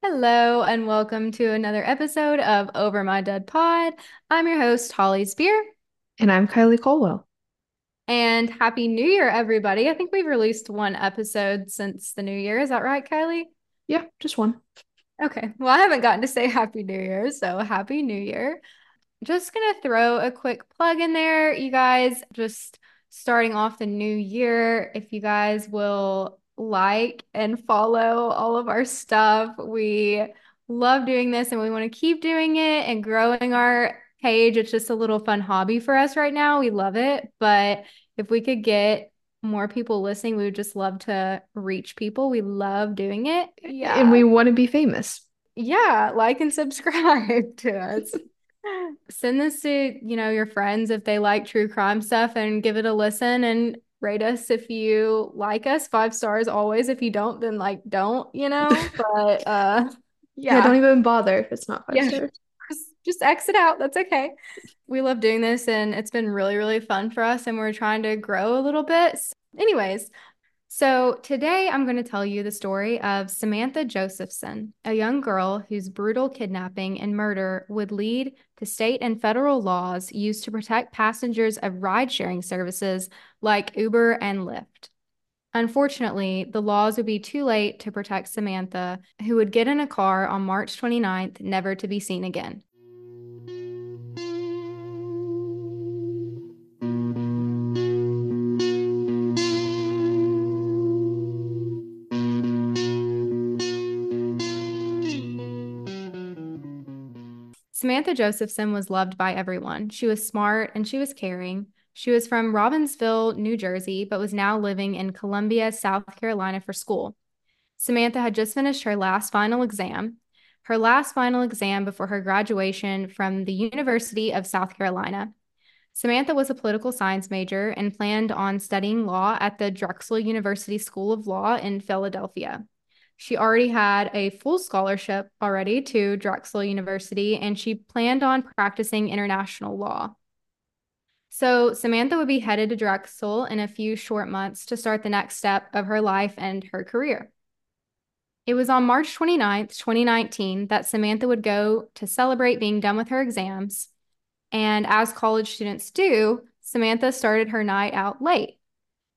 Hello, and welcome to another episode of Over My Dead Pod. I'm your host, Holly Spear. And I'm Kylie Colwell. And Happy New Year, everybody. I think we've released one episode since the new year. Is that right, Kylie? Yeah, just one. Okay. Well, I haven't gotten to say Happy New Year, so Happy New Year. Just going to throw a quick plug in there, you guys. Just starting off the new year, if you guys will like and follow all of our stuff. We love doing this and we want to keep doing it and growing our page. It's just a little fun hobby for us right now. We love it. But if we could get more people listening, we would just love to reach people. We love doing it. Yeah. And we want to be famous. Yeah. Like and subscribe to us. Send this to, you know, your friends if they like true crime stuff and give it a listen and rate us if you like us. Five stars always. If you don't, then like don't, you know. But uh yeah. yeah don't even bother if it's not five yeah. stars. Just, just exit out. That's okay. We love doing this and it's been really, really fun for us and we're trying to grow a little bit. So anyways, so, today I'm going to tell you the story of Samantha Josephson, a young girl whose brutal kidnapping and murder would lead to state and federal laws used to protect passengers of ride sharing services like Uber and Lyft. Unfortunately, the laws would be too late to protect Samantha, who would get in a car on March 29th, never to be seen again. Samantha Josephson was loved by everyone. She was smart and she was caring. She was from Robbinsville, New Jersey, but was now living in Columbia, South Carolina for school. Samantha had just finished her last final exam, her last final exam before her graduation from the University of South Carolina. Samantha was a political science major and planned on studying law at the Drexel University School of Law in Philadelphia. She already had a full scholarship already to Drexel University, and she planned on practicing international law. So, Samantha would be headed to Drexel in a few short months to start the next step of her life and her career. It was on March 29th, 2019, that Samantha would go to celebrate being done with her exams. And as college students do, Samantha started her night out late.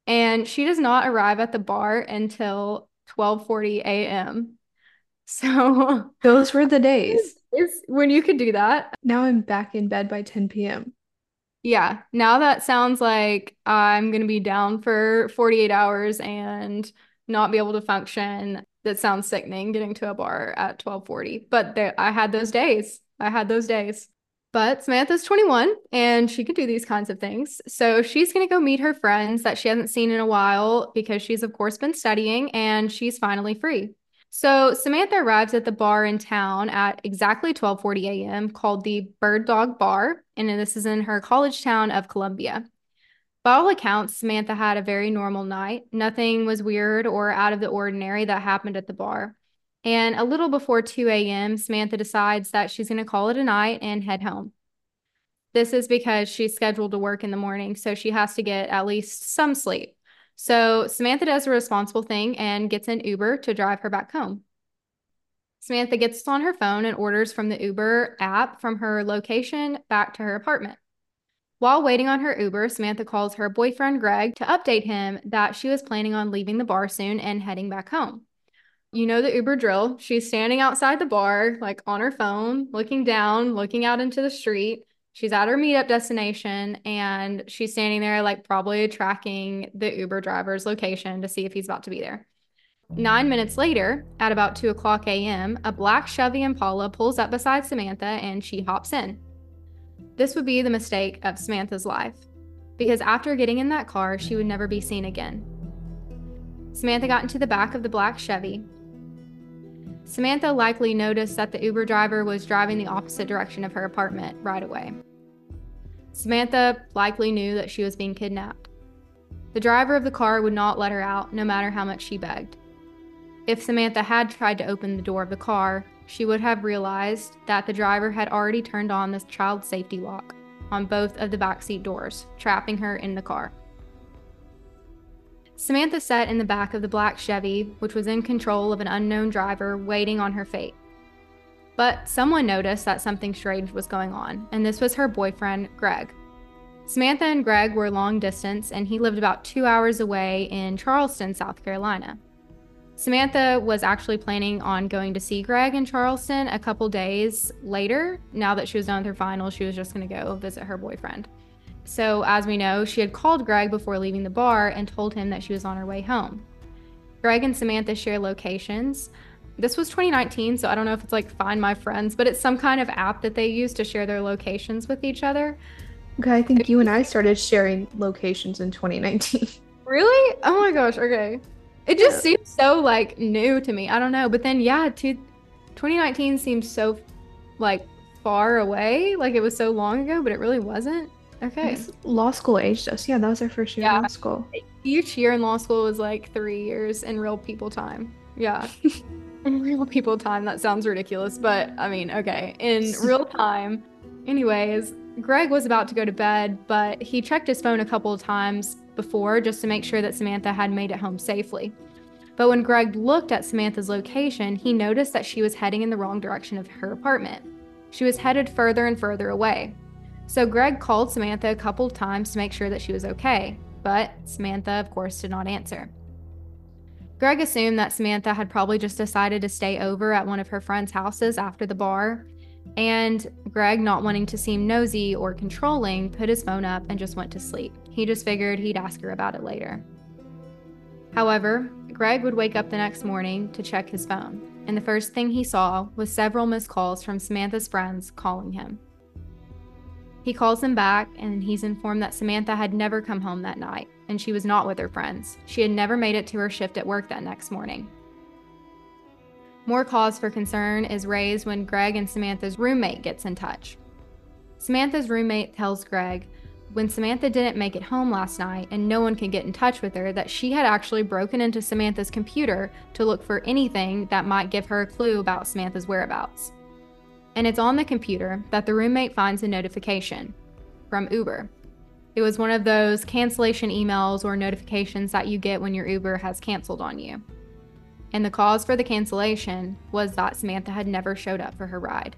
And she does not arrive at the bar until 12:40 a.m. So those were the days. It's when you could do that. Now I'm back in bed by 10 p.m. Yeah, now that sounds like I'm going to be down for 48 hours and not be able to function. That sounds sickening getting to a bar at 12:40. But there, I had those days. I had those days. But Samantha's 21 and she can do these kinds of things. So she's going to go meet her friends that she hasn't seen in a while because she's, of course, been studying and she's finally free. So Samantha arrives at the bar in town at exactly 12:40 a.m. called the Bird Dog Bar, and this is in her college town of Columbia. By all accounts, Samantha had a very normal night. Nothing was weird or out of the ordinary that happened at the bar. And a little before 2 a.m., Samantha decides that she's going to call it a night and head home. This is because she's scheduled to work in the morning, so she has to get at least some sleep. So Samantha does a responsible thing and gets an Uber to drive her back home. Samantha gets on her phone and orders from the Uber app from her location back to her apartment. While waiting on her Uber, Samantha calls her boyfriend Greg to update him that she was planning on leaving the bar soon and heading back home you know the Uber drill. She's standing outside the bar, like on her phone, looking down, looking out into the street. She's at her meetup destination and she's standing there, like probably tracking the Uber driver's location to see if he's about to be there. Nine minutes later, at about 2 o'clock a.m., a black Chevy Impala pulls up beside Samantha and she hops in. This would be the mistake of Samantha's life, because after getting in that car, she would never be seen again. Samantha got into the back of the black Chevy, Samantha likely noticed that the Uber driver was driving the opposite direction of her apartment right away. Samantha likely knew that she was being kidnapped. The driver of the car would not let her out, no matter how much she begged. If Samantha had tried to open the door of the car, she would have realized that the driver had already turned on the child safety lock on both of the backseat doors, trapping her in the car. Samantha sat in the back of the black Chevy, which was in control of an unknown driver waiting on her fate. But someone noticed that something strange was going on, and this was her boyfriend, Greg. Samantha and Greg were long distance, and he lived about two hours away in Charleston, South Carolina. Samantha was actually planning on going to see Greg in Charleston a couple days later. Now that she was done with her finals, she was just going to go visit her boyfriend. So, as we know, she had called Greg before leaving the bar and told him that she was on her way home. Greg and Samantha share locations. This was 2019, so I don't know if it's like Find My Friends, but it's some kind of app that they use to share their locations with each other. Okay, I think you and I started sharing locations in 2019. Really? Oh my gosh, okay. It just yeah. seems so like new to me. I don't know. But then yeah, to 2019 seems so like far away. Like it was so long ago, but it really wasn't. Okay. Law school aged us. Yeah, that was our first year yeah. in law school. Each year in law school was like three years in real people time. Yeah. in real people time. That sounds ridiculous, but I mean, okay. In real time. Anyways, Greg was about to go to bed, but he checked his phone a couple of times before just to make sure that Samantha had made it home safely. But when Greg looked at Samantha's location, he noticed that she was heading in the wrong direction of her apartment. She was headed further and further away. So Greg called Samantha a couple of times to make sure that she was okay, but Samantha, of course, did not answer. Greg assumed that Samantha had probably just decided to stay over at one of her friend's houses after the bar, and Greg, not wanting to seem nosy or controlling, put his phone up and just went to sleep. He just figured he'd ask her about it later. However, Greg would wake up the next morning to check his phone, and the first thing he saw was several missed calls from Samantha's friends calling him. He calls them back and he's informed that Samantha had never come home that night and she was not with her friends. She had never made it to her shift at work that next morning. More cause for concern is raised when Greg and Samantha's roommate gets in touch. Samantha's roommate tells Greg when Samantha didn't make it home last night and no one could get in touch with her that she had actually broken into Samantha's computer to look for anything that might give her a clue about Samantha's whereabouts and it's on the computer that the roommate finds a notification from Uber. It was one of those cancellation emails or notifications that you get when your Uber has canceled on you. And the cause for the cancellation was that Samantha had never showed up for her ride.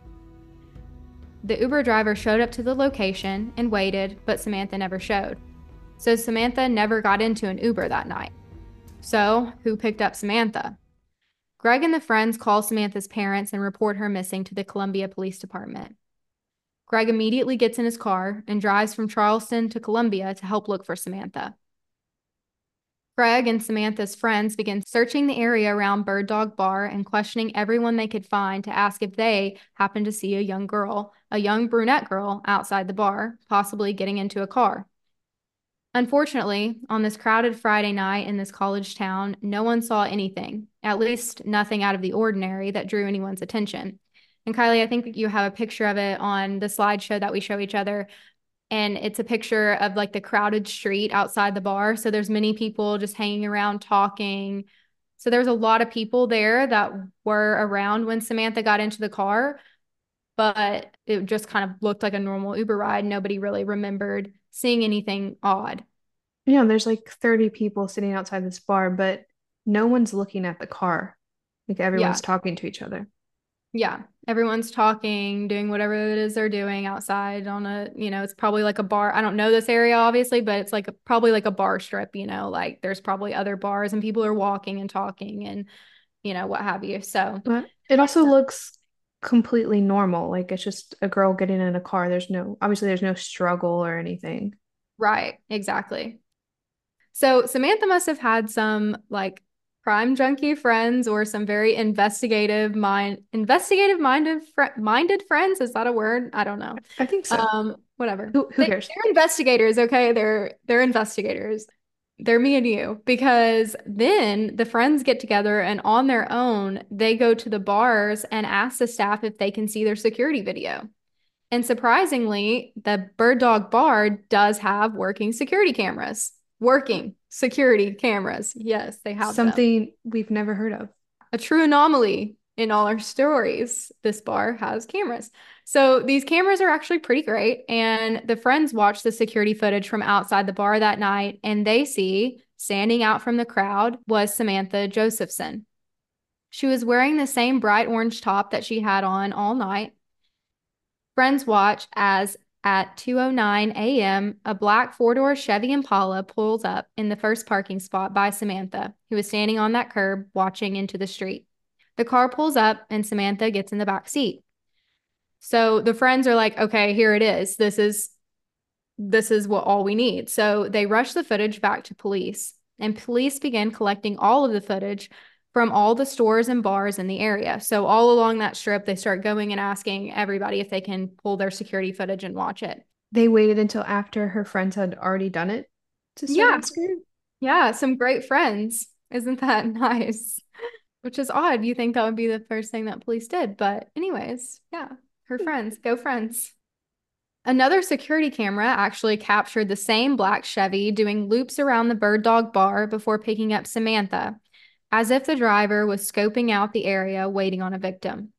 The Uber driver showed up to the location and waited, but Samantha never showed. So Samantha never got into an Uber that night. So, who picked up Samantha? Greg and the friends call Samantha's parents and report her missing to the Columbia Police Department. Greg immediately gets in his car and drives from Charleston to Columbia to help look for Samantha. Greg and Samantha's friends begin searching the area around Bird Dog Bar and questioning everyone they could find to ask if they happened to see a young girl, a young brunette girl, outside the bar, possibly getting into a car. Unfortunately, on this crowded Friday night in this college town, no one saw anything, at least nothing out of the ordinary that drew anyone's attention. And Kylie, I think you have a picture of it on the slideshow that we show each other. And it's a picture of like the crowded street outside the bar. So there's many people just hanging around talking. So there's a lot of people there that were around when Samantha got into the car, but it just kind of looked like a normal Uber ride. Nobody really remembered seeing anything odd. Yeah, there's like 30 people sitting outside this bar, but no one's looking at the car. Like everyone's yeah. talking to each other. Yeah, everyone's talking, doing whatever it is they're doing outside on a, you know, it's probably like a bar. I don't know this area obviously, but it's like a, probably like a bar strip, you know, like there's probably other bars and people are walking and talking and, you know, what have you. So but it also looks completely normal. Like it's just a girl getting in a car. There's no obviously there's no struggle or anything. Right, exactly. So Samantha must have had some like crime junkie friends or some very investigative mind investigative minded fr- minded friends? Is that a word? I don't know. I think so. Um whatever. Who, who they, cares? they're investigators okay? They're they're investigators. They're me and you. Because then the friends get together and on their own they go to the bars and ask the staff if they can see their security video. And surprisingly the bird dog bar does have working security cameras working security cameras yes they have something them. we've never heard of a true anomaly in all our stories this bar has cameras so these cameras are actually pretty great. And the friends watch the security footage from outside the bar that night and they see standing out from the crowd was Samantha Josephson. She was wearing the same bright orange top that she had on all night. Friends watch as at 2:09 a.m. a black four-door Chevy Impala pulls up in the first parking spot by Samantha, who was standing on that curb watching into the street. The car pulls up and Samantha gets in the back seat. So the friends are like, "Okay, here it is. This is this is what all we need." So they rush the footage back to police, and police begin collecting all of the footage from all the stores and bars in the area. So all along that strip, they start going and asking everybody if they can pull their security footage and watch it. They waited until after her friends had already done it to start Yeah. asking? Yeah, some great friends. Isn't that nice? Which is odd. You think that would be the first thing that police did. But, anyways, yeah, her hmm. friends. Go, friends. Another security camera actually captured the same black Chevy doing loops around the Bird Dog bar before picking up Samantha, as if the driver was scoping out the area waiting on a victim.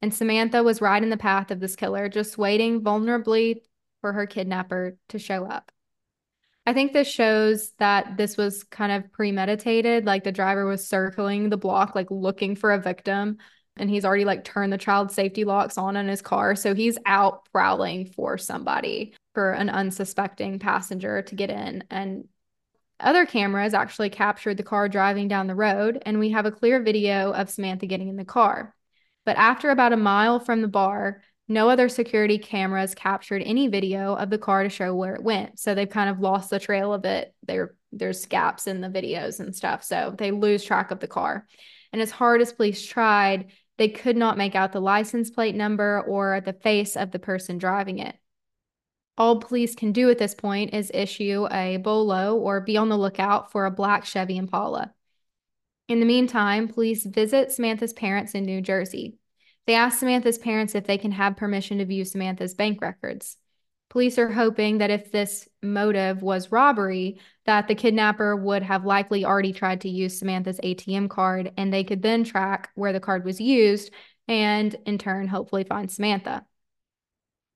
And Samantha was right in the path of this killer, just waiting vulnerably for her kidnapper to show up. I think this shows that this was kind of premeditated. Like the driver was circling the block, like looking for a victim, and he's already like turned the child safety locks on in his car. So he's out prowling for somebody, for an unsuspecting passenger to get in. And other cameras actually captured the car driving down the road, and we have a clear video of Samantha getting in the car. But after about a mile from the bar, no other security cameras captured any video of the car to show where it went. So they've kind of lost the trail of it. There, there's gaps in the videos and stuff. So they lose track of the car. And as hard as police tried, they could not make out the license plate number or the face of the person driving it. All police can do at this point is issue a bolo or be on the lookout for a black Chevy Impala. In the meantime, police visit Samantha's parents in New Jersey. They ask Samantha's parents if they can have permission to view Samantha's bank records. Police are hoping that if this motive was robbery, that the kidnapper would have likely already tried to use Samantha's ATM card and they could then track where the card was used and in turn hopefully find Samantha.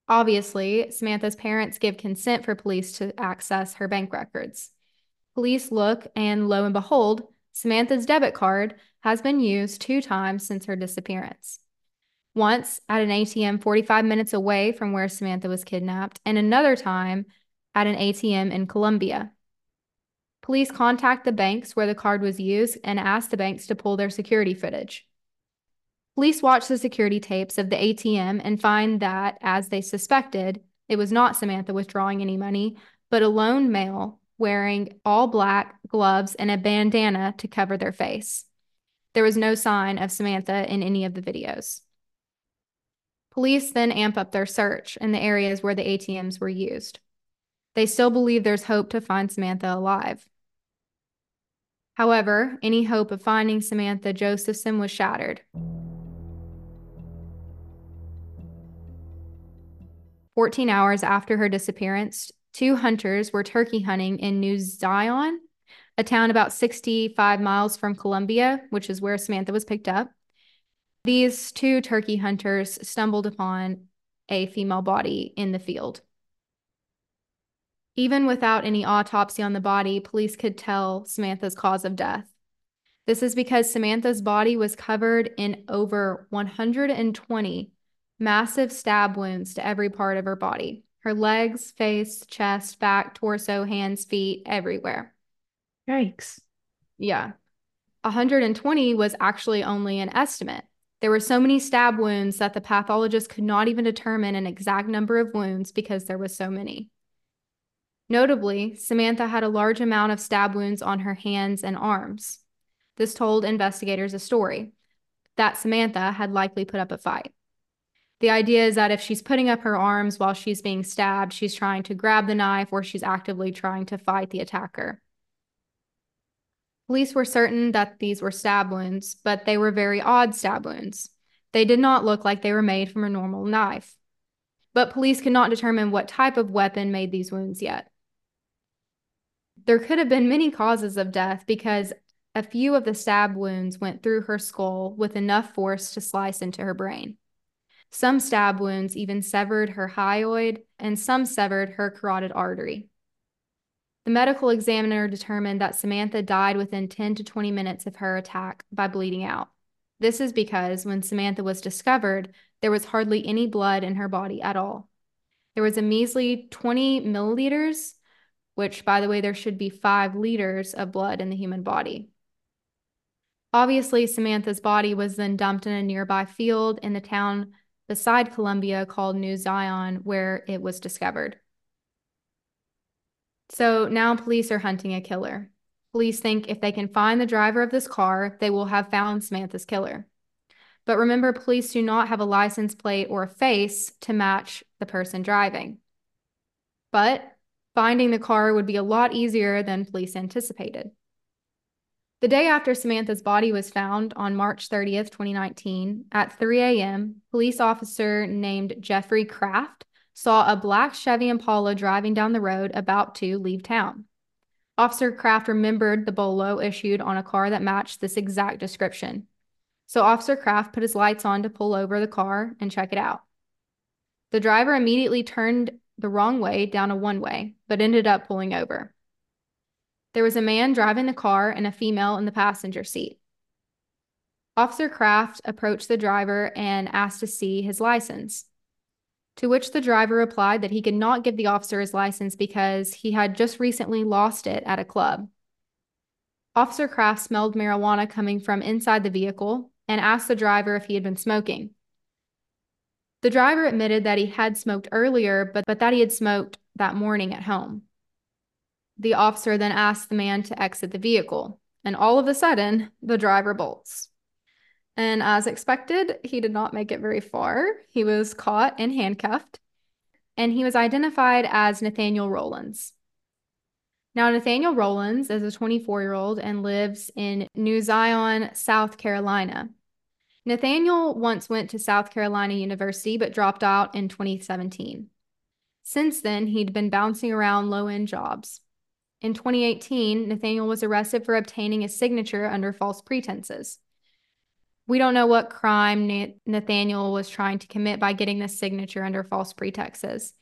Obviously, Samantha's parents give consent for police to access her bank records. Police look and lo and behold, Samantha's debit card has been used two times since her disappearance once at an ATM 45 minutes away from where Samantha was kidnapped, and another time at an ATM in Columbia. Police contact the banks where the card was used and ask the banks to pull their security footage. Police watch the security tapes of the ATM and find that, as they suspected, it was not Samantha withdrawing any money, but a lone male wearing all black gloves and a bandana to cover their face. There was no sign of Samantha in any of the videos. Police then amp up their search in the areas where the ATMs were used. They still believe there's hope to find Samantha alive. However, any hope of finding Samantha Josephson was shattered. Fourteen hours after her disappearance, two hunters were turkey hunting in New Zion, a town about 65 miles from Columbia, which is where Samantha was picked up. These two turkey hunters stumbled upon a female body in the field. Even without any autopsy on the body, police could tell Samantha's cause of death. This is because Samantha's body was covered in over 120 massive stab wounds to every part of her body her legs, face, chest, back, torso, hands, feet, everywhere. Yikes. Yeah. 120 was actually only an estimate. There were so many stab wounds that the pathologist could not even determine an exact number of wounds because there was so many. Notably, Samantha had a large amount of stab wounds on her hands and arms. This told investigators a story that Samantha had likely put up a fight. The idea is that if she's putting up her arms while she's being stabbed, she's trying to grab the knife or she's actively trying to fight the attacker. Police were certain that these were stab wounds, but they were very odd stab wounds. They did not look like they were made from a normal knife. But police could not determine what type of weapon made these wounds yet. There could have been many causes of death because a few of the stab wounds went through her skull with enough force to slice into her brain. Some stab wounds even severed her hyoid, and some severed her carotid artery. The medical examiner determined that Samantha died within 10 to 20 minutes of her attack by bleeding out. This is because when Samantha was discovered, there was hardly any blood in her body at all. There was a measly 20 milliliters, which, by the way, there should be five liters of blood in the human body. Obviously, Samantha's body was then dumped in a nearby field in the town beside Columbia called New Zion, where it was discovered. So now police are hunting a killer. Police think if they can find the driver of this car, they will have found Samantha's killer. But remember, police do not have a license plate or a face to match the person driving. But finding the car would be a lot easier than police anticipated. The day after Samantha's body was found on March 30th, 2019, at 3 a.m., police officer named Jeffrey Kraft saw a black Chevy Impala driving down the road about to leave town. Officer Kraft remembered the bolo issued on a car that matched this exact description. So Officer Kraft put his lights on to pull over the car and check it out. The driver immediately turned the wrong way down a one way, but ended up pulling over. There was a man driving the car and a female in the passenger seat. Officer Kraft approached the driver and asked to see his license. To which the driver replied that he could not give the officer his license because he had just recently lost it at a club. Officer Kraft smelled marijuana coming from inside the vehicle and asked the driver if he had been smoking. The driver admitted that he had smoked earlier, but, but that he had smoked that morning at home. The officer then asked the man to exit the vehicle, and all of a sudden, the driver bolts. And as expected, he did not make it very far. He was caught and handcuffed, and he was identified as Nathaniel Rollins. Now, Nathaniel Rollins is a 24 year old and lives in New Zion, South Carolina. Nathaniel once went to South Carolina University but dropped out in 2017. Since then, he'd been bouncing around low end jobs. In 2018, Nathaniel was arrested for obtaining a signature under false pretenses. We don't know what crime Nathaniel was trying to commit by getting this signature under false pretexts.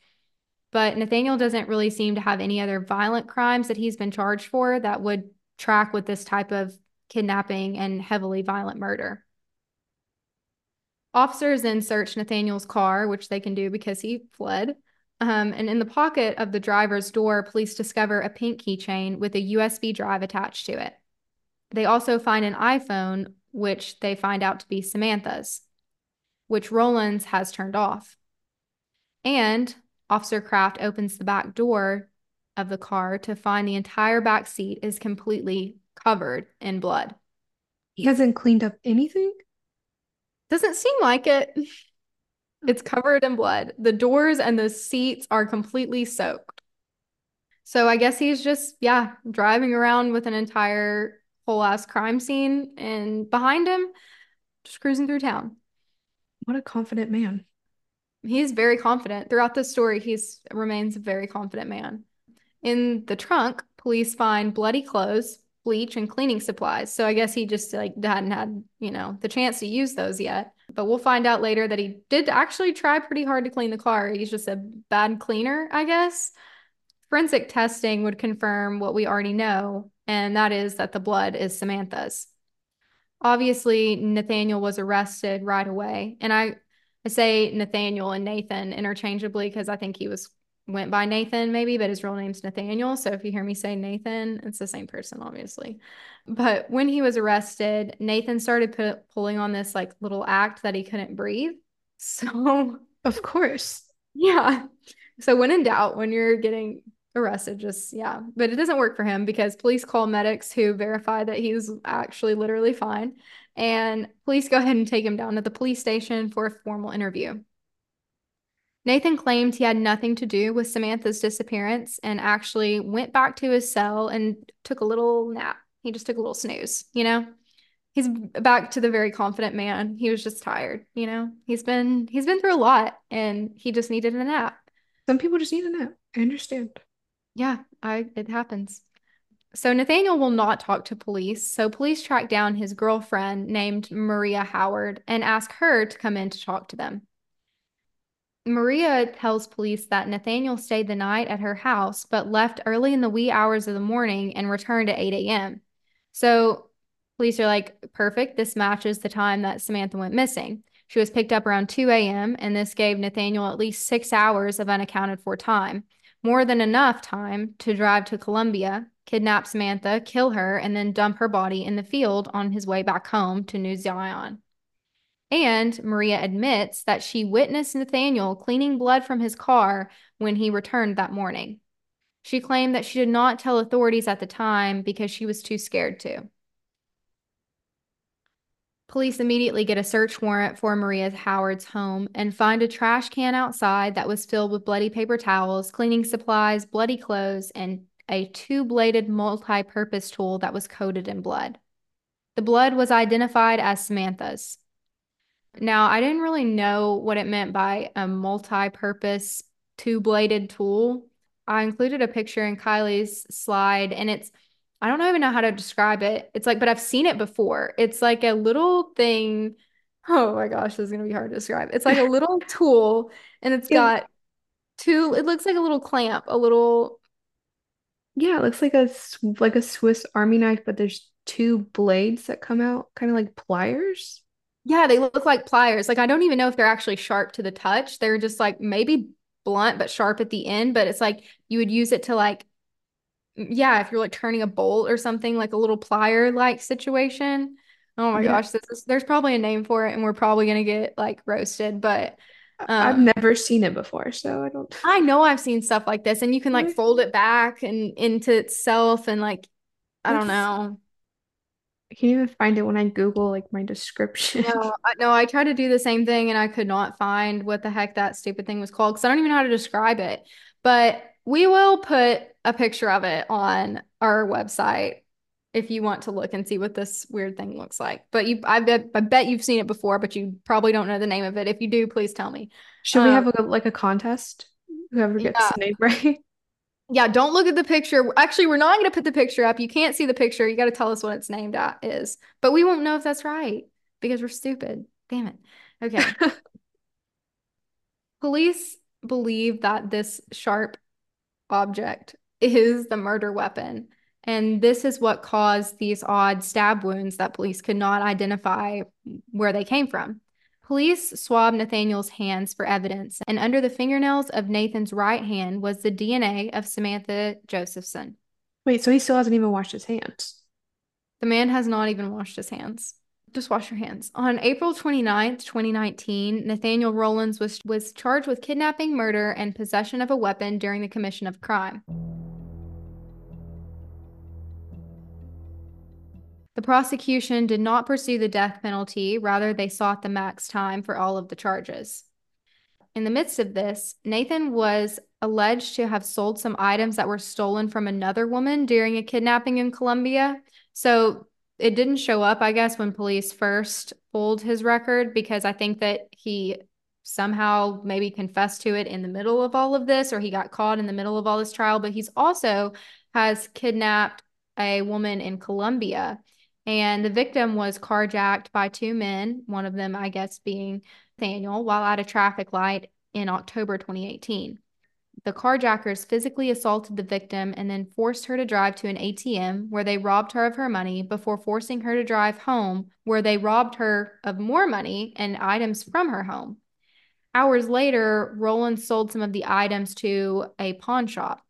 But Nathaniel doesn't really seem to have any other violent crimes that he's been charged for that would track with this type of kidnapping and heavily violent murder. Officers then search Nathaniel's car, which they can do because he fled. Um, and in the pocket of the driver's door, police discover a pink keychain with a USB drive attached to it. They also find an iPhone which they find out to be Samantha's, which Rollins has turned off. And Officer Kraft opens the back door of the car to find the entire back seat is completely covered in blood. He hasn't cleaned up anything? Doesn't seem like it. It's covered in blood. The doors and the seats are completely soaked. So I guess he's just, yeah, driving around with an entire whole ass crime scene and behind him, just cruising through town. What a confident man. He's very confident. Throughout the story, he's remains a very confident man. In the trunk, police find bloody clothes, bleach, and cleaning supplies. So I guess he just like hadn't had, you know, the chance to use those yet. But we'll find out later that he did actually try pretty hard to clean the car. He's just a bad cleaner, I guess. Forensic testing would confirm what we already know, and that is that the blood is Samantha's. Obviously, Nathaniel was arrested right away. And I, I say Nathaniel and Nathan interchangeably because I think he was went by Nathan maybe, but his real name's Nathaniel. So if you hear me say Nathan, it's the same person, obviously. But when he was arrested, Nathan started put, pulling on this like little act that he couldn't breathe. So, of course. Yeah. So when in doubt, when you're getting arrested just yeah but it doesn't work for him because police call medics who verify that he's actually literally fine and police go ahead and take him down to the police station for a formal interview nathan claimed he had nothing to do with samantha's disappearance and actually went back to his cell and took a little nap. He just took a little snooze you know? He's back to the very confident man. He was just tired you know? He's been he's been through a lot and he just needed a nap. Some people just need a nap. I understand. Yeah, I it happens. So Nathaniel will not talk to police. So police track down his girlfriend named Maria Howard and ask her to come in to talk to them. Maria tells police that Nathaniel stayed the night at her house, but left early in the wee hours of the morning and returned at 8 a.m. So police are like, perfect. This matches the time that Samantha went missing. She was picked up around 2 a.m., and this gave Nathaniel at least six hours of unaccounted for time, more than enough time to drive to Columbia, kidnap Samantha, kill her, and then dump her body in the field on his way back home to New Zion. And Maria admits that she witnessed Nathaniel cleaning blood from his car when he returned that morning. She claimed that she did not tell authorities at the time because she was too scared to. Police immediately get a search warrant for Maria Howard's home and find a trash can outside that was filled with bloody paper towels, cleaning supplies, bloody clothes, and a two bladed multi purpose tool that was coated in blood. The blood was identified as Samantha's. Now, I didn't really know what it meant by a multi purpose two bladed tool. I included a picture in Kylie's slide, and it's I don't even know how to describe it. It's like, but I've seen it before. It's like a little thing. Oh my gosh, this is gonna be hard to describe. It's like a little tool, and it's got two. It looks like a little clamp, a little. Yeah, it looks like a like a Swiss Army knife, but there's two blades that come out, kind of like pliers. Yeah, they look like pliers. Like I don't even know if they're actually sharp to the touch. They're just like maybe blunt but sharp at the end. But it's like you would use it to like, yeah, if you're like turning a bolt or something, like a little plier like situation. Oh my Yeah, gosh, this is there's probably a name for it, and we're probably gonna get like roasted. But I- I've um, never seen it before, so I don't. I know I've seen stuff like this, and you can like fold it back and into itself, and like I don't know. I can't even find it when I Google like my description. No, I, no, I tried to do the same thing and I could not find what the heck that stupid thing was called because I don't even know how to describe it. But we will put a picture of it on our website if you want to look and see what this weird thing looks like. But you, I bet, I bet you've seen it before, but you probably don't know the name of it. If you do, please tell me. Should we Um, have a, like a contest? Whoever gets yeah, the name right. Yeah. Don't look at the picture. Actually, we're not going to put the picture up. You can't see the picture. You got to tell us what it's named at is. But we won't know if that's right because we're stupid. Damn it. Okay. Police believe that this sharp object is the murder weapon. And this is what caused these odd stab wounds that police could not identify where they came from. Police swabbed Nathaniel's hands for evidence, and under the fingernails of Nathan's right hand was the DNA of Samantha Josephson. Wait, so he still hasn't even washed his hands. The man has not even washed his hands. Just wash your hands. On April 29th, 2019, Nathaniel Rollins was, was charged with kidnapping, murder, and possession of a weapon during the commission of crime. The prosecution did not pursue the death penalty, rather, they sought the max time for all of the charges. In the midst of this, Nathan was alleged to have sold some items that were stolen from another woman during a kidnapping in Columbia. So it didn't show up, I guess, when police first pulled his record because I think that he somehow maybe confessed to it in the middle of all of this or he got caught in the middle of all this trial. But he's also has kidnapped a woman in Columbia. And the victim was carjacked by two men, one of them, I guess, being Nathaniel, while at a traffic light in October 2018. The carjackers physically assaulted the victim and then forced her to drive to an ATM where they robbed her of her money before forcing her to drive home, where they robbed her of more money and items from her home. Hours later, Rollins sold some of the items to a pawn shop.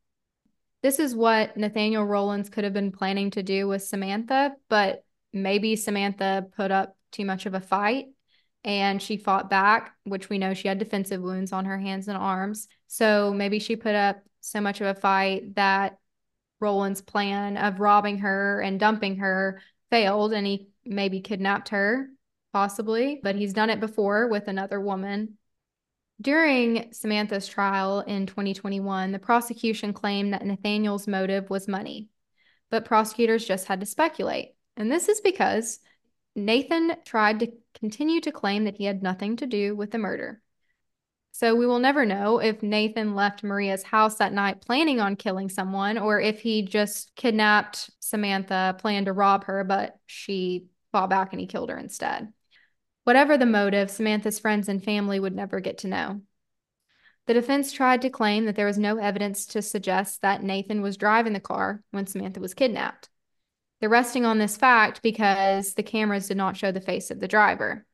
This is what Nathaniel Rollins could have been planning to do with Samantha, but maybe Samantha put up too much of a fight and she fought back, which we know she had defensive wounds on her hands and arms. So maybe she put up so much of a fight that Rollins' plan of robbing her and dumping her failed and he maybe kidnapped her, possibly, but he's done it before with another woman. During Samantha's trial in 2021, the prosecution claimed that Nathaniel's motive was money, but prosecutors just had to speculate. And this is because Nathan tried to continue to claim that he had nothing to do with the murder. So we will never know if Nathan left Maria's house that night planning on killing someone or if he just kidnapped Samantha, planned to rob her, but she fought back and he killed her instead. Whatever the motive, Samantha's friends and family would never get to know. The defense tried to claim that there was no evidence to suggest that Nathan was driving the car when Samantha was kidnapped. They're resting on this fact because the cameras did not show the face of the driver.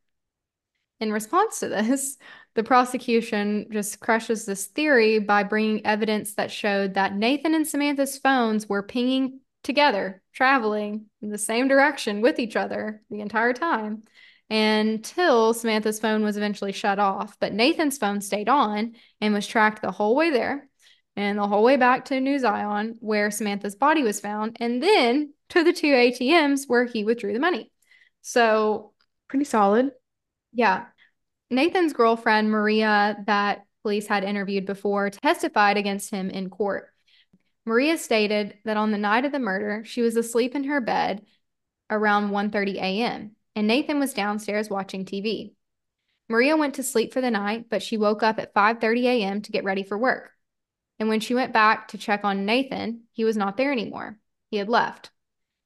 In response to this, the prosecution just crushes this theory by bringing evidence that showed that Nathan and Samantha's phones were pinging together, traveling in the same direction with each other the entire time until Samantha's phone was eventually shut off. But Nathan's phone stayed on and was tracked the whole way there and the whole way back to New Zion, where Samantha's body was found, and then to the two ATMs where he withdrew the money. So, pretty solid. Yeah. Nathan's girlfriend, Maria, that police had interviewed before, testified against him in court. Maria stated that on the night of the murder, she was asleep in her bed around 1:30 a.m and Nathan was downstairs watching TV. Maria went to sleep for the night, but she woke up at 5:30 a.m. to get ready for work. And when she went back to check on Nathan, he was not there anymore. He had left.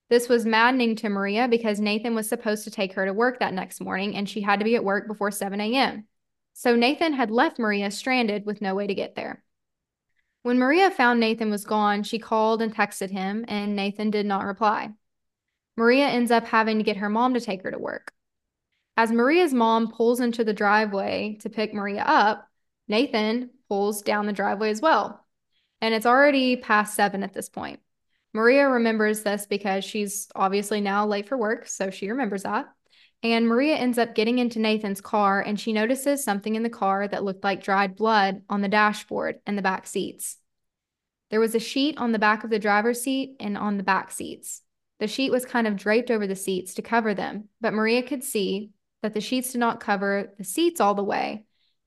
This was maddening to Maria because Nathan was supposed to take her to work that next morning and she had to be at work before 7 a.m. So Nathan had left Maria stranded with no way to get there. When Maria found Nathan was gone, she called and texted him, and Nathan did not reply. Maria ends up having to get her mom to take her to work. As Maria's mom pulls into the driveway to pick Maria up, Nathan pulls down the driveway as well. And it's already past seven at this point. Maria remembers this because she's obviously now late for work, so she remembers that. And Maria ends up getting into Nathan's car and she notices something in the car that looked like dried blood on the dashboard and the back seats. There was a sheet on the back of the driver's seat and on the back seats. The sheet was kind of draped over the seats to cover them, but Maria could see that the sheets did not cover the seats all the way,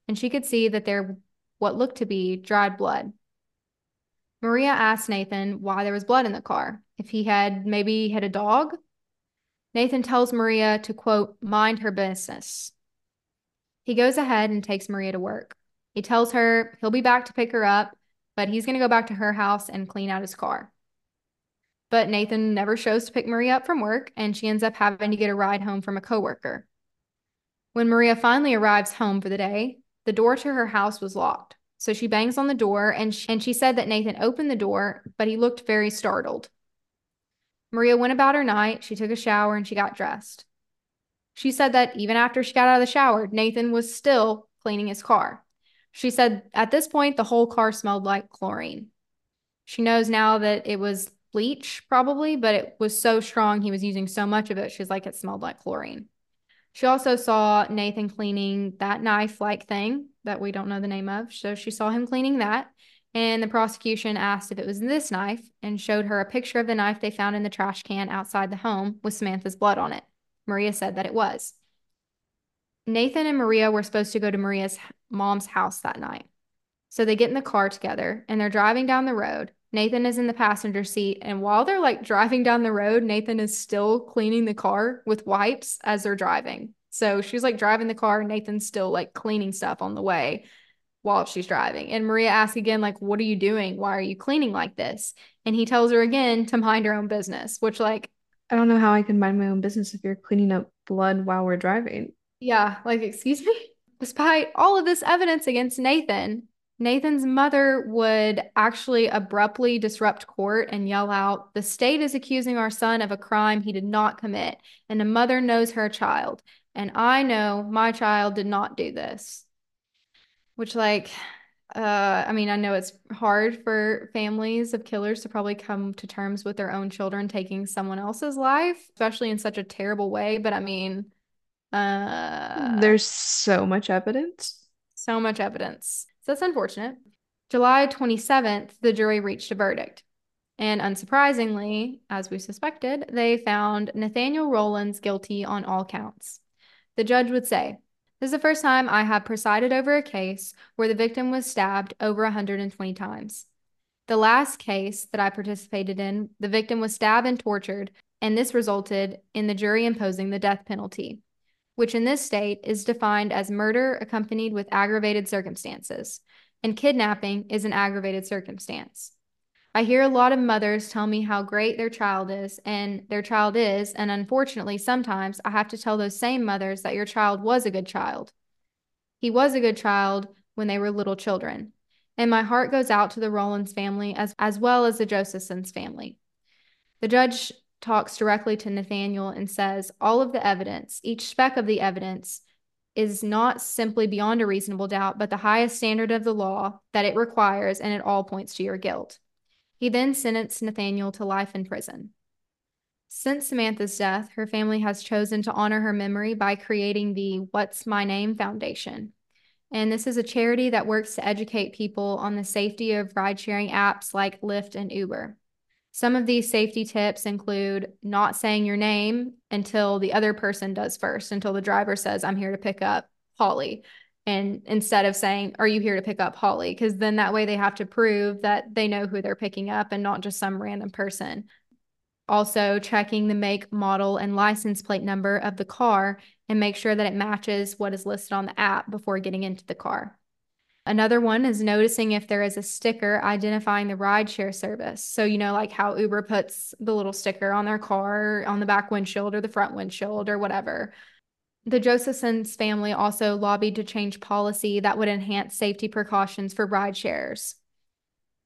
and she could see that there what looked to be dried blood. Maria asked Nathan why there was blood in the car, if he had maybe hit a dog. Nathan tells Maria to quote, mind her business. He goes ahead and takes Maria to work. He tells her he'll be back to pick her up, but he's going to go back to her house and clean out his car. But Nathan never shows to pick Maria up from work, and she ends up having to get a ride home from a coworker. When Maria finally arrives home for the day, the door to her house was locked. So she bangs on the door, and she, and she said that Nathan opened the door, but he looked very startled. Maria went about her night, she took a shower, and she got dressed. She said that even after she got out of the shower, Nathan was still cleaning his car. She said at this point, the whole car smelled like chlorine. She knows now that it was bleach probably, but it was so strong. He was using so much of it. She's like, it smelled like chlorine. She also saw Nathan cleaning that knife like thing that we don't know the name of. So she saw him cleaning that. And the prosecution asked if it was this knife and showed her a picture of the knife they found in the trash can outside the home with Samantha's blood on it. Maria said that it was. Nathan and Maria were supposed to go to Maria's mom's house that night. So they get in the car together and they're driving down the road Nathan is in the passenger seat. And while they're like driving down the road, Nathan is still cleaning the car with wipes as they're driving. So she's like driving the car, and Nathan's still like cleaning stuff on the way while she's driving. And Maria asks again, like, what are you doing? Why are you cleaning like this? And he tells her again to mind her own business, which, like, I don't know how I can mind my own business if you're cleaning up blood while we're driving. Yeah, like, excuse me? Despite all of this evidence against Nathan, Nathan's mother would actually abruptly disrupt court and yell out, The state is accusing our son of a crime he did not commit, and a mother knows her child. And I know my child did not do this. Which, like, uh, I mean, I know it's hard for families of killers to probably come to terms with their own children taking someone else's life, especially in such a terrible way. But I mean, uh, there's so much evidence. So much evidence. So that's unfortunate. July 27th, the jury reached a verdict. And unsurprisingly, as we suspected, they found Nathaniel Rollins guilty on all counts. The judge would say, This is the first time I have presided over a case where the victim was stabbed over 120 times. The last case that I participated in, the victim was stabbed and tortured, and this resulted in the jury imposing the death penalty which in this state is defined as murder accompanied with aggravated circumstances, and kidnapping is an aggravated circumstance. I hear a lot of mothers tell me how great their child is, and their child is, and unfortunately, sometimes I have to tell those same mothers that your child was a good child. He was a good child when they were little children, And my heart goes out to the Rollins family as, as well as the Josephsons family. The judge talks directly to Nathaniel and says, All of the evidence, each speck of the evidence, is not simply beyond a reasonable doubt, but the highest standard of the law that it requires, and it all points to your guilt. He then sentenced Nathaniel to life in prison. Since Samantha's death, her family has chosen to honor her memory by creating the What's My Name Foundation. And this is a charity that works to educate people on the safety of ride sharing apps like Lyft and Uber. Some of these safety tips include not saying your name until the other person does first, until the driver says, I'm here to pick up Holly. And instead of saying, Are you here to pick up Holly? Because then that way they have to prove that they know who they're picking up and not just some random person. Also, checking the make, model, and license plate number of the car and make sure that it matches what is listed on the app before getting into the car. Another one is noticing if there is a sticker identifying the rideshare service. So, you know, like how Uber puts the little sticker on their car on the back windshield or the front windshield or whatever. The Josephsons family also lobbied to change policy that would enhance safety precautions for ride shares.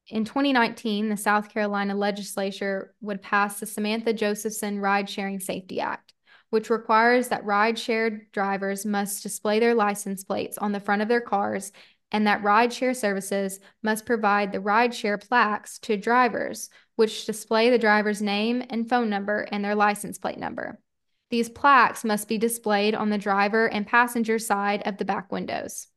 In 2019, the South Carolina legislature would pass the Samantha Josephson Ride Sharing Safety Act, which requires that ride shared drivers must display their license plates on the front of their cars and that rideshare services must provide the rideshare plaques to drivers, which display the driver's name and phone number and their license plate number. These plaques must be displayed on the driver and passenger side of the back windows.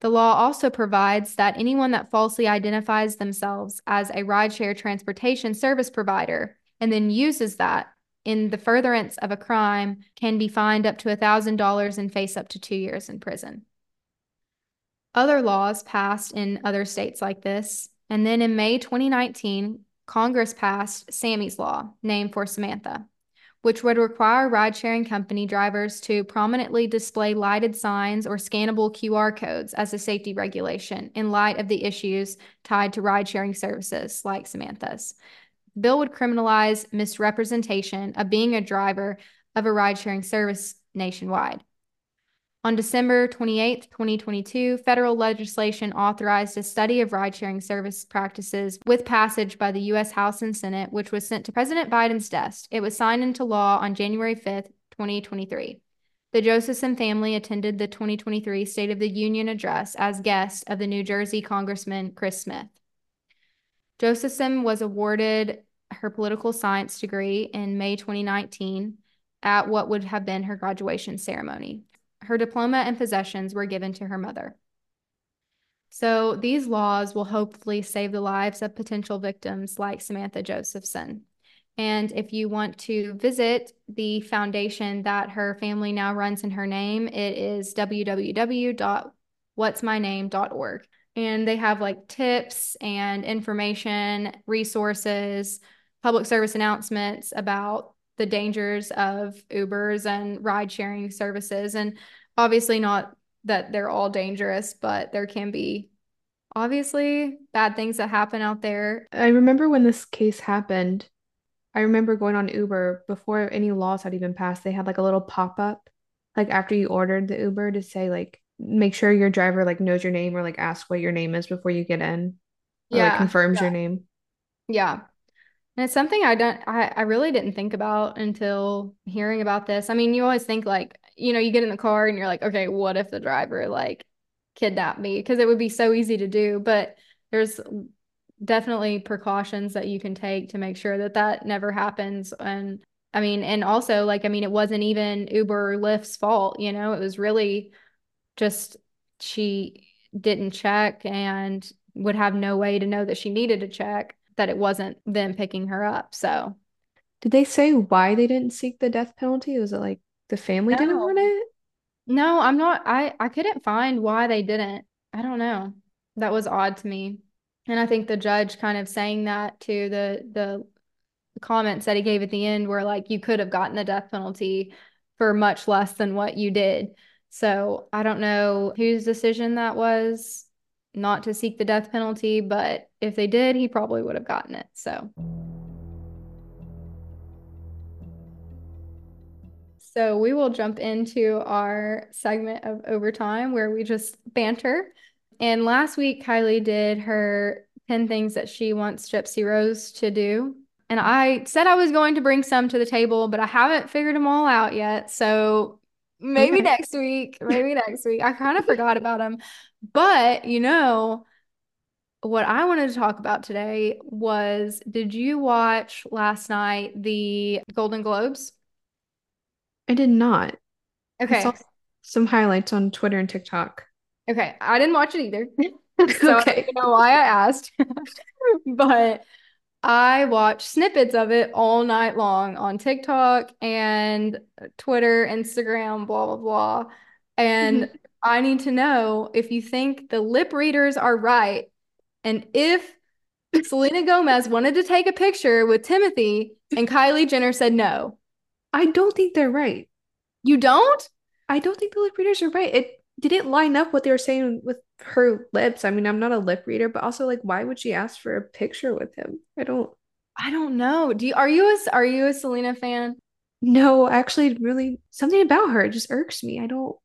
The law also provides that anyone that falsely identifies themselves as a rideshare transportation service provider and then uses that in the furtherance of a crime can be fined up to $1,000 and face up to two years in prison other laws passed in other states like this. And then in May 2019, Congress passed Sammy's Law, named for Samantha, which would require ride sharing company drivers to prominently display lighted signs or scannable QR codes as a safety regulation in light of the issues tied to ride sharing services like Samantha's. The bill would criminalize misrepresentation of being a driver of a ride sharing service nationwide. On December 28, 2022, federal legislation authorized a study of ride sharing service practices with passage by the U.S. House and Senate, which was sent to President Biden's desk. It was signed into law on January 5, 2023. The Josephson family attended the 2023 State of the Union address as guest of the New Jersey Congressman Chris Smith. Josephson was awarded her political science degree in May 2019 at what would have been her graduation ceremony her diploma and possessions were given to her mother. So these laws will hopefully save the lives of potential victims like Samantha Josephson. And if you want to visit the foundation that her family now runs in her name, it is www.whatsmyname.org. And they have like tips and information, resources, public service announcements about the dangers of Ubers and ride sharing services. And obviously, not that they're all dangerous, but there can be obviously bad things that happen out there. I remember when this case happened, I remember going on Uber before any laws had even passed. They had like a little pop up, like after you ordered the Uber to say, like, make sure your driver like knows your name or like ask what your name is before you get in. Or, yeah. Like, confirms yeah. your name. Yeah. And it's something I don't I, I really didn't think about until hearing about this. I mean, you always think like, you know, you get in the car and you're like, okay, what if the driver like kidnapped me? Because it would be so easy to do. But there's definitely precautions that you can take to make sure that that never happens. And I mean, and also like, I mean, it wasn't even Uber or Lyft's fault, you know, it was really just she didn't check and would have no way to know that she needed to check that it wasn't them picking her up. So, did they say why they didn't seek the death penalty? Was it like the family no. didn't want it? No, I'm not. I I couldn't find why they didn't. I don't know. That was odd to me. And I think the judge kind of saying that to the the comments that he gave at the end were like you could have gotten the death penalty for much less than what you did. So I don't know whose decision that was not to seek the death penalty, but if they did, he probably would have gotten it. So. So we will jump into our segment of overtime where we just banter. and last week Kylie did her 10 things that she wants Gypsy Rose to do. And I said I was going to bring some to the table, but I haven't figured them all out yet. So maybe next week, maybe next week. I kind of forgot about them. But, you know, what I wanted to talk about today was did you watch last night the Golden Globes? I did not. Okay. some highlights on Twitter and TikTok. Okay. I didn't watch it either. So I don't Okay. know why I asked. But I watched snippets of it all night long on TikTok and Twitter, Instagram, blah, blah, blah. And Mhm. I need to know if you think the lip readers are right and if Selena Gomez wanted to take a picture with Timothy and Kylie Jenner said no. I don't think they're right. You don't? I don't think the lip readers are right. It didn't line up what they were saying with her lips. I mean, I'm not a lip reader, but also like, why would she ask for a picture with him? I don't I don't know. Do you are you a are you a Selena fan? No, Actually, really, something about her it just irks me. I don't,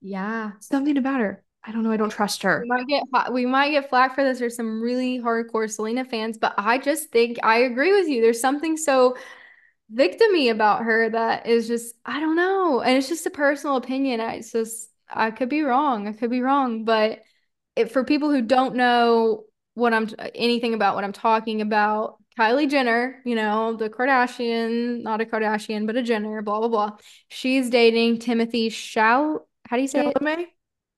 Yeah. something about her. I don't know. I don't trust her. We might get we might get flack for this. There's some really hardcore Selena fans, but I just think I agree with you. There's something so victimy about her that is just I don't know, and it's just a personal opinion. I it's just I could be wrong. I could be wrong, but it, for people who don't know what I'm anything about what I'm talking about, Kylie Jenner, you know, the Kardashian, not a Kardashian, but a Jenner, blah blah blah. She's dating Timothy Shal. How do you say it? Chalamet?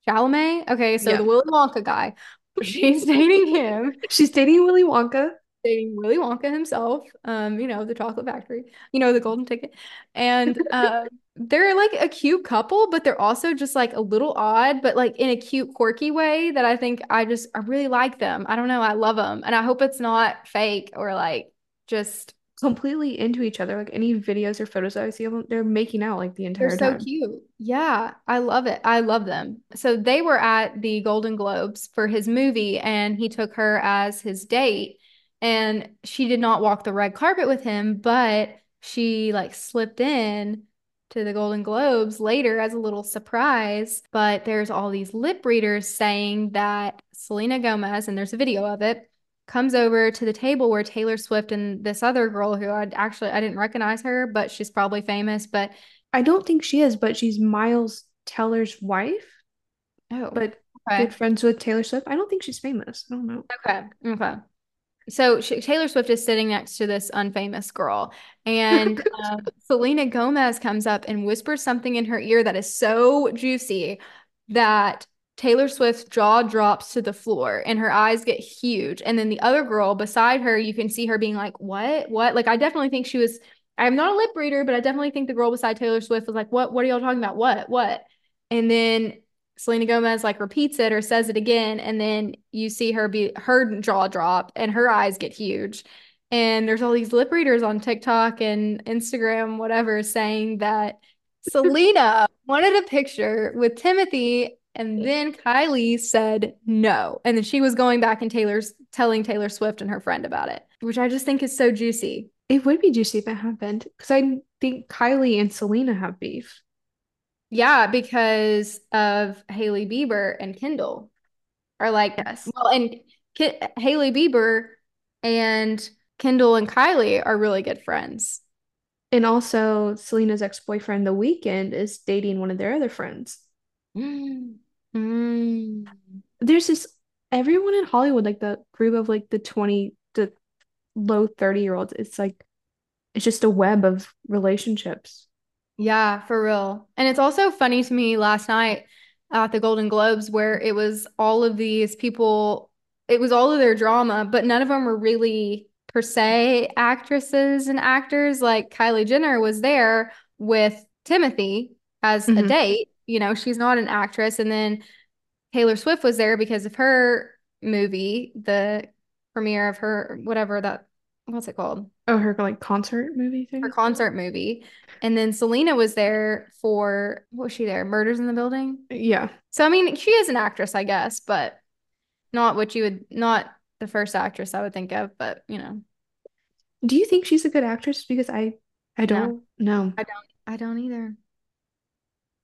Chalamet? Okay, so Yeah. the Willy Wonka guy. She's dating him, She's dating Willy Wonka. Dating Willy Wonka himself, um, you know, the chocolate factory, you know, the golden ticket. And uh, they're like a cute couple, but they're also just like a little odd, but like in a cute, quirky way that I think I just, I really like them. I don't know, I love them. And I hope it's not fake or like just completely into each other. Like any videos or photos that I see of them, they're making out like the entire They're so time. cute. Yeah, I love it. I love them. So they were at the Golden Globes for his movie, and he took her as his date. And she did not walk the red carpet with him, but she like slipped in to the Golden Globes later as a little surprise. But there's all these lip readers saying that Selena Gomez, and there's a video of it, comes over to the table where Taylor Swift and this other girl who I actually I didn't recognize her, but she's probably famous, but I don't think she is, but she's Miles Teller's wife, oh, but okay. good friends with Taylor Swift. I don't think she's famous. I don't know. Okay. Okay. So Taylor Swift is sitting next to this unfamous girl, and um, Selena Gomez comes up and whispers something in her ear that is so juicy that Taylor Swift's jaw drops to the floor and her eyes get huge. And then the other girl beside her, you can see her being like, What? What? Like, I definitely think she was, I'm not a lip reader, but I definitely think the girl beside Taylor Swift was like, What? What are y'all talking about? What? What? And then Selena Gomez like repeats it or says it again. And then you see her be, her jaw drop and her eyes get huge. And there's all these lip readers on TikTok and Instagram, whatever, saying that Selena wanted a picture with Timothy, and then Kylie said no. And then she was going back and Taylor's telling Taylor Swift and her friend about it, which I just think is so juicy. It would be juicy if it happened because I think Kylie and Selena have beef. Yeah, because of Hailey Bieber and Kendall are like, Yes. well, and Ki Hailey Bieber and Kendall and Kylie are really good friends. And also, Selena's ex-boyfriend, The Weeknd, is dating one of their other friends. Mm. Mm. There's this everyone in Hollywood, like the group of like the 20 the low 30 year olds, it's like it's just a web of relationships. Yeah, for real. And it's also funny to me last night at the Golden Globes where it was all of these people, it was all of their drama, but none of them were really per se actresses and actors. Like Kylie Jenner was there with Timothy as a Mhm. date. You know, she's not an actress. And then Taylor Swift was there because of her movie, the premiere of her, whatever that, what's it called? Oh, her like concert movie thing. her concert movie. And then Selena was there for what was she there? Murders in the Building. Yeah. So I mean, she is an actress, I guess, but not what you would not the first actress I would think of, but you know, Do you think she's a good actress? Because I I don't know. I don't I don't either.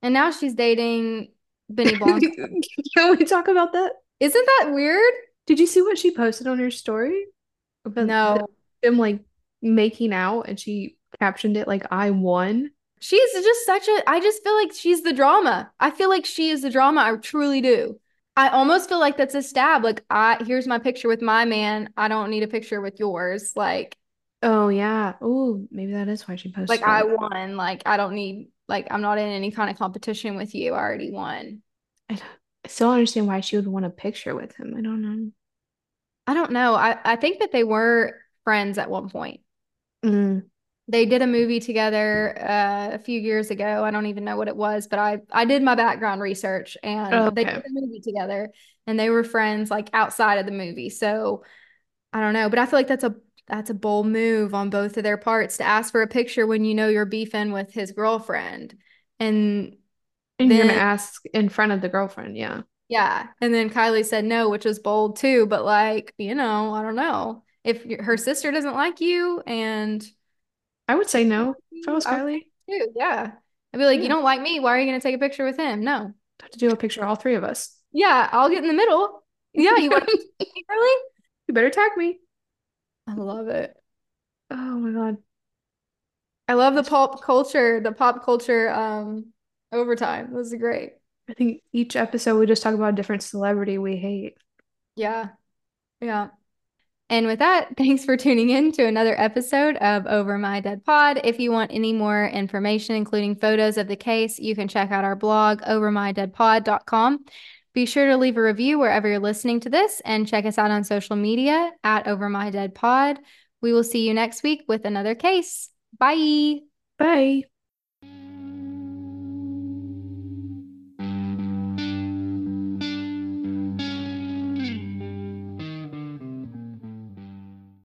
And now she's dating Benny Blanc. Can we talk about that? Isn't that weird? Did you see what she posted on her story? About No. them like making out and she captioned it like I won. She's just such a, I just feel like she's the drama. I feel like she is the drama. I truly do. I almost feel like that's a stab. Like, I, here's my picture with my man. I don't need a picture with yours. Like, Oh yeah. Oh, maybe that is why she posted like I won. Like, I don't need, like, I'm not in any kind of competition with you. I already won. I, don't- I still understand why she would want a picture with him. I don't know. I don't know. I, I think that they were friends at one point. Mm. They did a movie together uh, a few years ago. I don't even know what it was, but I I did my background research and they did a movie together and they were friends like outside of the movie. So I don't know, but I feel like that's a that's a bold move on both of their parts to ask for a picture when you know you're beefing with his girlfriend. And And you're gonna then ask in front of the girlfriend, yeah. yeah, and then Kylie said no, which was bold too, but like, you know, I don't know. If her sister doesn't like you and I would say no if I was Kylie. too. Yeah. I'd be like, you don't like me. Why are you going to take a picture with him? No. I Have to do a picture of all three of us. Yeah, I'll get in the middle. Yeah, you want me, really? You better tag me. I love it. Oh my God. I love the pop culture, the pop culture um overtime. This is great. I think each episode we just talk about a different celebrity we hate. Yeah. Yeah. And with that, thanks for tuning in to another episode of Over My Dead Pod. If you want any more information, including photos of the case, you can check out our blog, overmydeadpod.com. Be sure to leave a review wherever you're listening to this and check us out on social media at Over My Dead Pod. We will see you next week with another case. Bye. Bye.